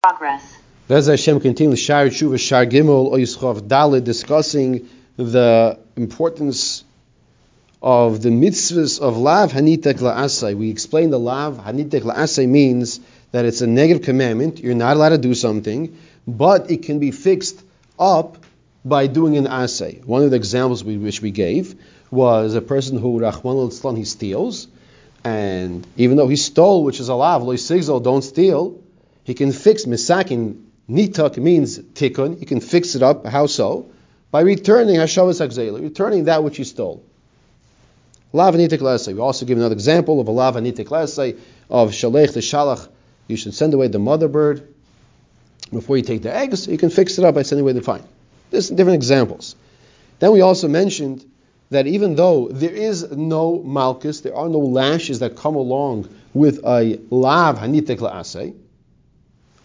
Progress. Bez Hashem continues Shar Tshuva Shar Gimel Oischav Dalit discussing the importance of the mitzvahs of Lav Hanitek La'asai. We explained the Lav Hanitek La'asai means that it's a negative commandment. You're not allowed to do something, but it can be fixed up by doing an asay. One of the examples we, which we gave was a person who Rachman al he steals, and even though he stole, which is a lav, lo don't steal, he can fix misakin Nitak means tikkun. He can fix it up. How so? By returning hashavas akzela, returning that which he stole. Lav nitik lesay. We also give another example of a lav nitik lesay of shalech the shalach. You should send away the mother bird before you take the eggs. You can fix it up by sending away the fine. There's different examples. Then we also mentioned that even though there is no malkus, there are no lashes that come along with a lav hanitik la'aseh,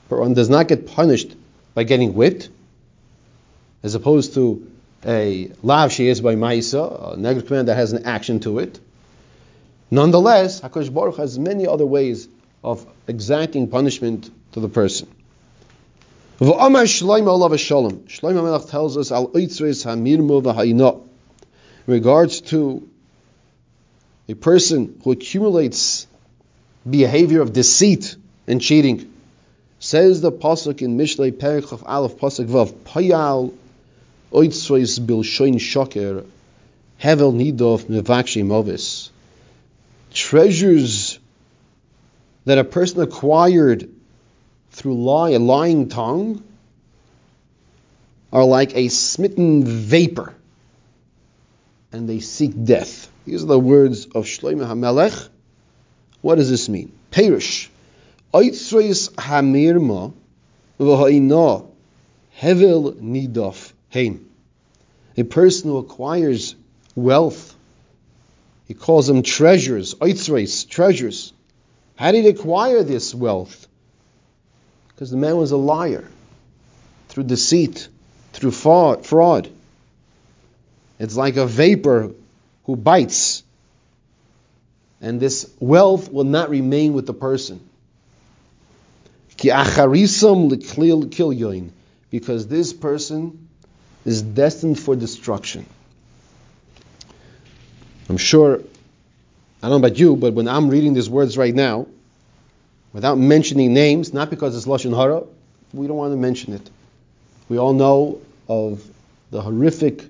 one does not get punished by getting whipped, as opposed to a lav she is by Maisa, a negative command that has an action to it. Nonetheless, Hakadosh Baruch has many other ways of exacting punishment to the person. Tells us al in regards to a person who accumulates behavior of deceit and cheating. Says the pasuk in Mishlei Perich of Aleph pasuk Vav Payal Bil Shoin Shoker Hevel Nidov Mevakshi Movis Treasures that a person acquired through lie, a lying tongue, are like a smitten vapor, and they seek death. These are the words of Shlomo HaMelech. What does this mean? Perish. Oitzreis hamirma v'ha'ina hevel nidof hein. A person who acquires wealth, he calls them treasures, oitzreis, treasures. How did he acquire this wealth? Because the man was a liar, through deceit, through fraud. It's like a vapor who bites, and this wealth will not remain with the person. Ki acharisam yoin, because this person is destined for destruction. I'm sure, I don't know about you, but when I'm reading these words right now, without mentioning names, not because it's lashon hara, we don't want to mention it. We all know of the horrific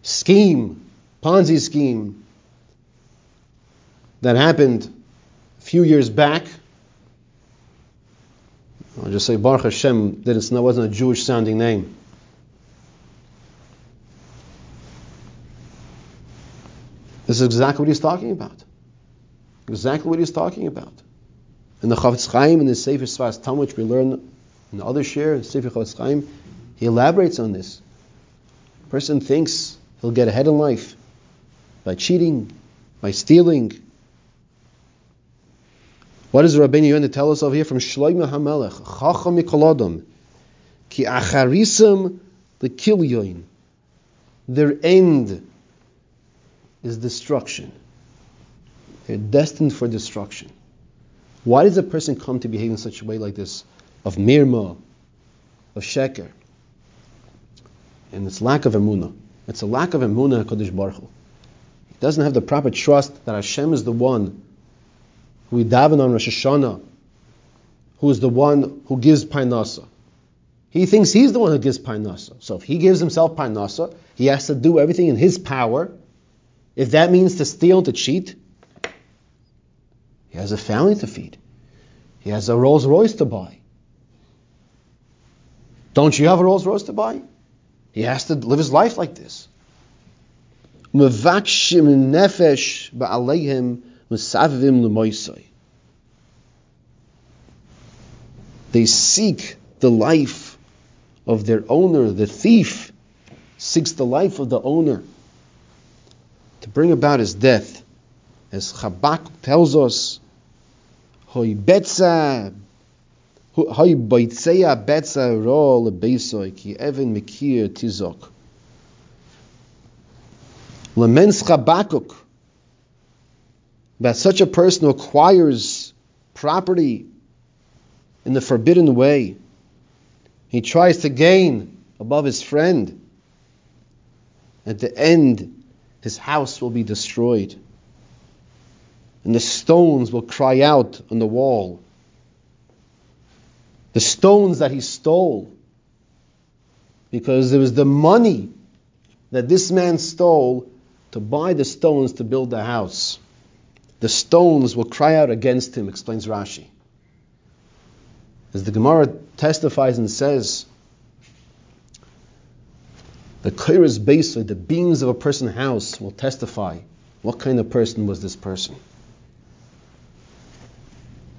scheme, Ponzi scheme, that happened a few years back I'll just say Baruch Hashem didn't know wasn't a Jewish sounding name. This is exactly what he's talking about. Exactly what he's talking about. In the Chafetz Chaim, in the Sefer Sfas Tam, which we learn in the other share, Sefer Chafetz Chaim, he elaborates on this. A person thinks he'll get ahead in life by cheating, by stealing, what does Rabbeinu Yonah tell us over here from Shlomo HaMelech? Chacham mikolodom. Ki the kilyoin. Their end is destruction. They're destined for destruction. Why does a person come to behave in such a way like this? Of mirma, of sheker. And it's lack of emunah. It's a lack of emunah HaKadosh Baruch Hu. He doesn't have the proper trust that Hashem is the one we daven on Rosh Hashanah, who is the one who gives Parnasa. He thinks he's the one who gives Parnasa. So if he gives himself Parnasa, he has to do everything in his power. If that means to steal, to cheat, he has a family to feed. He has a Rolls Royce to buy. Don't you have a Rolls Royce to buy? He has to live his life like this. Ba'aleihim they seek the life of their owner. The thief seeks the life of the owner to bring about his death. As Chabak tells us, Hoy betza Hoy boitzeya betza ro lebeisoy ki even mikir tizok. Lamens Chabakuk that such a person acquires property in the forbidden way. He tries to gain above his friend. At the end, his house will be destroyed. And the stones will cry out on the wall. The stones that he stole. Because it was the money that this man stole to buy the stones to build the house. The stones will cry out against him, explains Rashi. As the Gemara testifies and says, the Kairos basically, the beings of a person's house will testify what kind of person was this person.